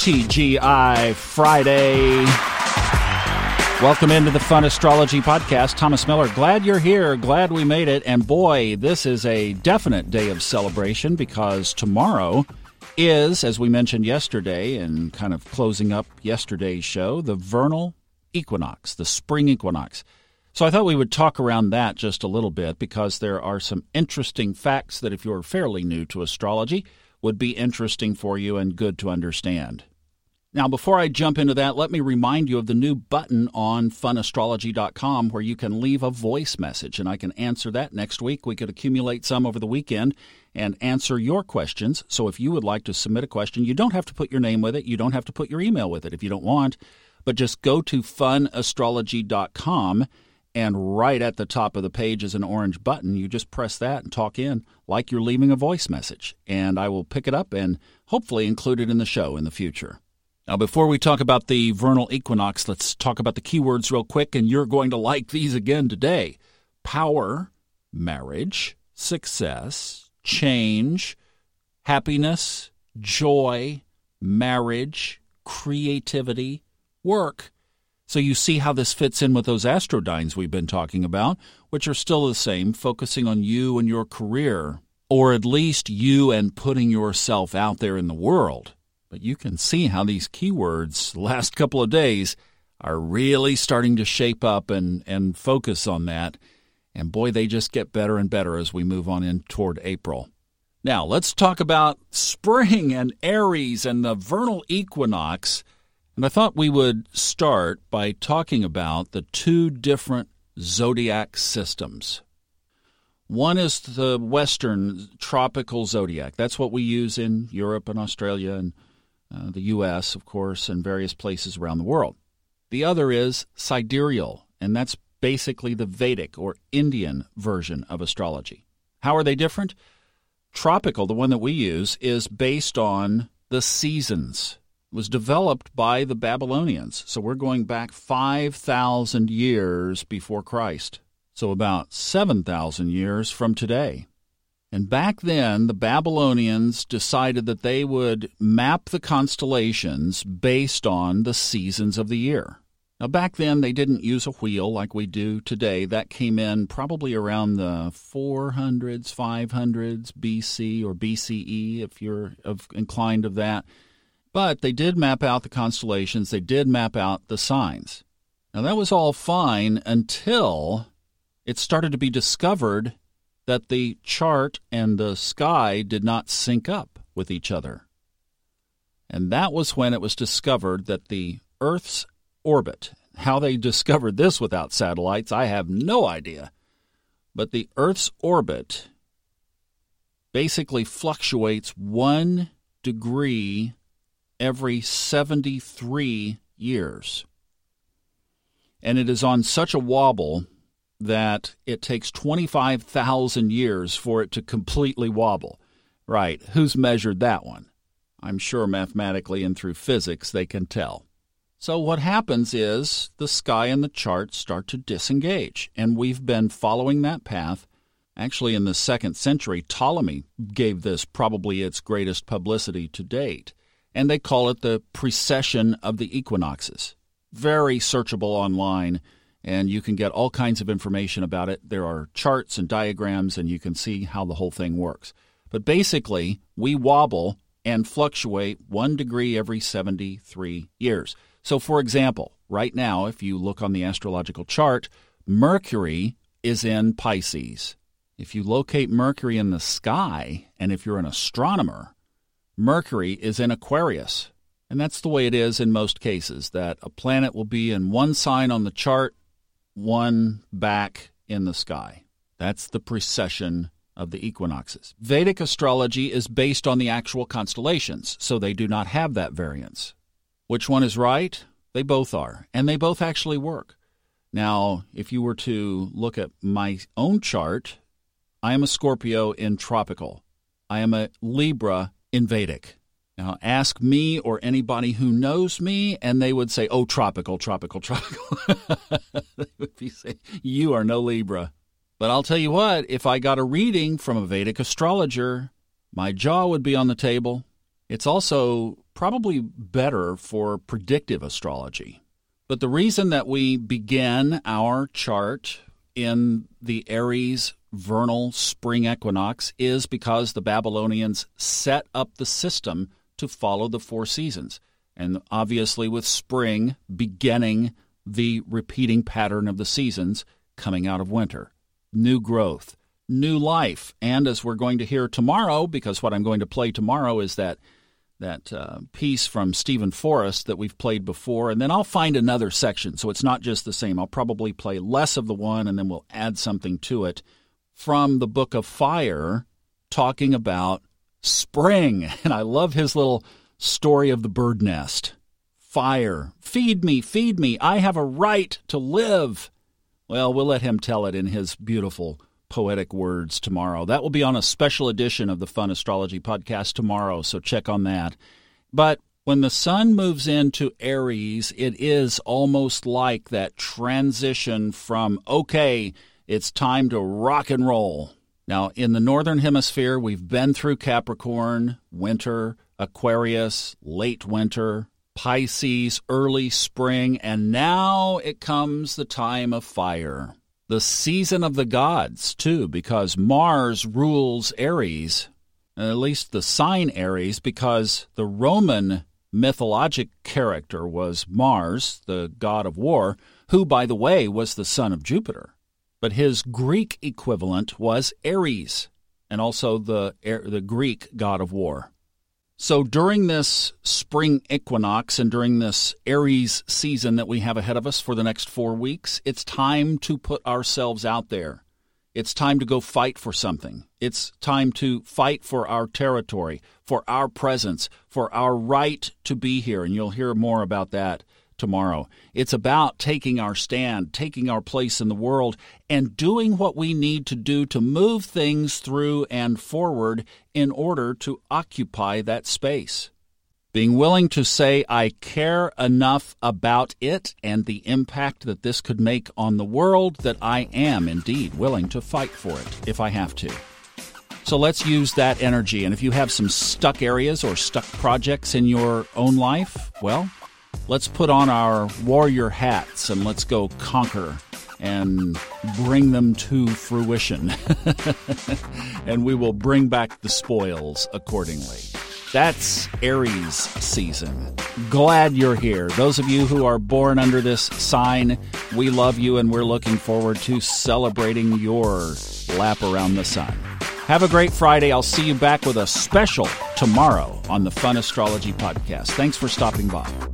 TGI Friday. Welcome into the Fun Astrology Podcast. Thomas Miller, glad you're here. Glad we made it. And boy, this is a definite day of celebration because tomorrow is, as we mentioned yesterday and kind of closing up yesterday's show, the vernal equinox, the spring equinox. So I thought we would talk around that just a little bit because there are some interesting facts that, if you're fairly new to astrology, would be interesting for you and good to understand. Now, before I jump into that, let me remind you of the new button on funastrology.com where you can leave a voice message, and I can answer that next week. We could accumulate some over the weekend and answer your questions. So if you would like to submit a question, you don't have to put your name with it, you don't have to put your email with it if you don't want, but just go to funastrology.com and right at the top of the page is an orange button. You just press that and talk in like you're leaving a voice message, and I will pick it up and hopefully include it in the show in the future. Now, before we talk about the vernal equinox, let's talk about the keywords real quick, and you're going to like these again today power, marriage, success, change, happiness, joy, marriage, creativity, work. So you see how this fits in with those astrodynes we've been talking about, which are still the same, focusing on you and your career, or at least you and putting yourself out there in the world. But you can see how these keywords last couple of days are really starting to shape up and, and focus on that. And boy, they just get better and better as we move on in toward April. Now, let's talk about spring and Aries and the vernal equinox. And I thought we would start by talking about the two different zodiac systems. One is the Western tropical zodiac. That's what we use in Europe and Australia and uh, the U.S., of course, and various places around the world. The other is sidereal, and that's basically the Vedic or Indian version of astrology. How are they different? Tropical, the one that we use, is based on the seasons It was developed by the Babylonians. So we're going back 5,000 years before Christ. So about 7,000 years from today. And back then, the Babylonians decided that they would map the constellations based on the seasons of the year. Now, back then, they didn't use a wheel like we do today. That came in probably around the 400s, 500s BC or BCE, if you're inclined of that. But they did map out the constellations, they did map out the signs. Now, that was all fine until it started to be discovered that the chart and the sky did not sync up with each other. And that was when it was discovered that the Earth's orbit, how they discovered this without satellites, I have no idea. But the Earth's orbit basically fluctuates one degree every 73 years. And it is on such a wobble that it takes 25,000 years for it to completely wobble. Right, who's measured that one? I'm sure mathematically and through physics they can tell. So, what happens is the sky and the chart start to disengage, and we've been following that path. Actually, in the second century, Ptolemy gave this probably its greatest publicity to date and they call it the precession of the equinoxes. Very searchable online, and you can get all kinds of information about it. There are charts and diagrams, and you can see how the whole thing works. But basically, we wobble and fluctuate one degree every 73 years. So, for example, right now, if you look on the astrological chart, Mercury is in Pisces. If you locate Mercury in the sky, and if you're an astronomer, Mercury is in Aquarius. And that's the way it is in most cases, that a planet will be in one sign on the chart, one back in the sky. That's the precession of the equinoxes. Vedic astrology is based on the actual constellations, so they do not have that variance. Which one is right? They both are, and they both actually work. Now, if you were to look at my own chart, I am a Scorpio in tropical. I am a Libra in Vedic. Now, ask me or anybody who knows me, and they would say, oh, tropical, tropical, tropical. they would be saying, you are no Libra. But I'll tell you what, if I got a reading from a Vedic astrologer, my jaw would be on the table. It's also probably better for predictive astrology. But the reason that we begin our chart in the Aries vernal spring equinox is because the Babylonians set up the system to follow the four seasons. And obviously, with spring beginning the repeating pattern of the seasons coming out of winter, new growth, new life. And as we're going to hear tomorrow, because what I'm going to play tomorrow is that that uh, piece from Steven Forrest that we've played before, and then I'll find another section. So it's not just the same. I'll probably play less of the one, and then we'll add something to it from the Book of Fire, talking about spring. And I love his little story of the bird nest. Fire, feed me, feed me. I have a right to live. Well, we'll let him tell it in his beautiful poetic words tomorrow. That will be on a special edition of the Fun Astrology podcast tomorrow, so check on that. But when the sun moves into Aries, it is almost like that transition from, okay, it's time to rock and roll. Now, in the Northern Hemisphere, we've been through Capricorn, winter, Aquarius, late winter, Pisces, early spring, and now it comes the time of fire the season of the gods, too, because Mars rules Aries, at least the sign Aries, because the Roman mythologic character was Mars, the god of war, who, by the way, was the son of Jupiter. But his Greek equivalent was Ares, and also the, the Greek god of war. So during this spring equinox and during this Aries season that we have ahead of us for the next four weeks, it's time to put ourselves out there. It's time to go fight for something. It's time to fight for our territory, for our presence, for our right to be here. And you'll hear more about that tomorrow. It's about taking our stand, taking our place in the world, and doing what we need to do to move things through and forward in order to occupy that space. Being willing to say, I care enough about it and the impact that this could make on the world that I am indeed willing to fight for it if I have to. So let's use that energy. And if you have some stuck areas or stuck projects in your own life, well, let's put on our warrior hats and let's go conquer and bring them to fruition. and we will bring back the spoils accordingly. That's Aries season. Glad you're here. Those of you who are born under this sign, we love you and we're looking forward to celebrating your lap around the sun. Have a great Friday. I'll see you back with a special tomorrow on the Fun Astrology Podcast. Thanks for stopping by.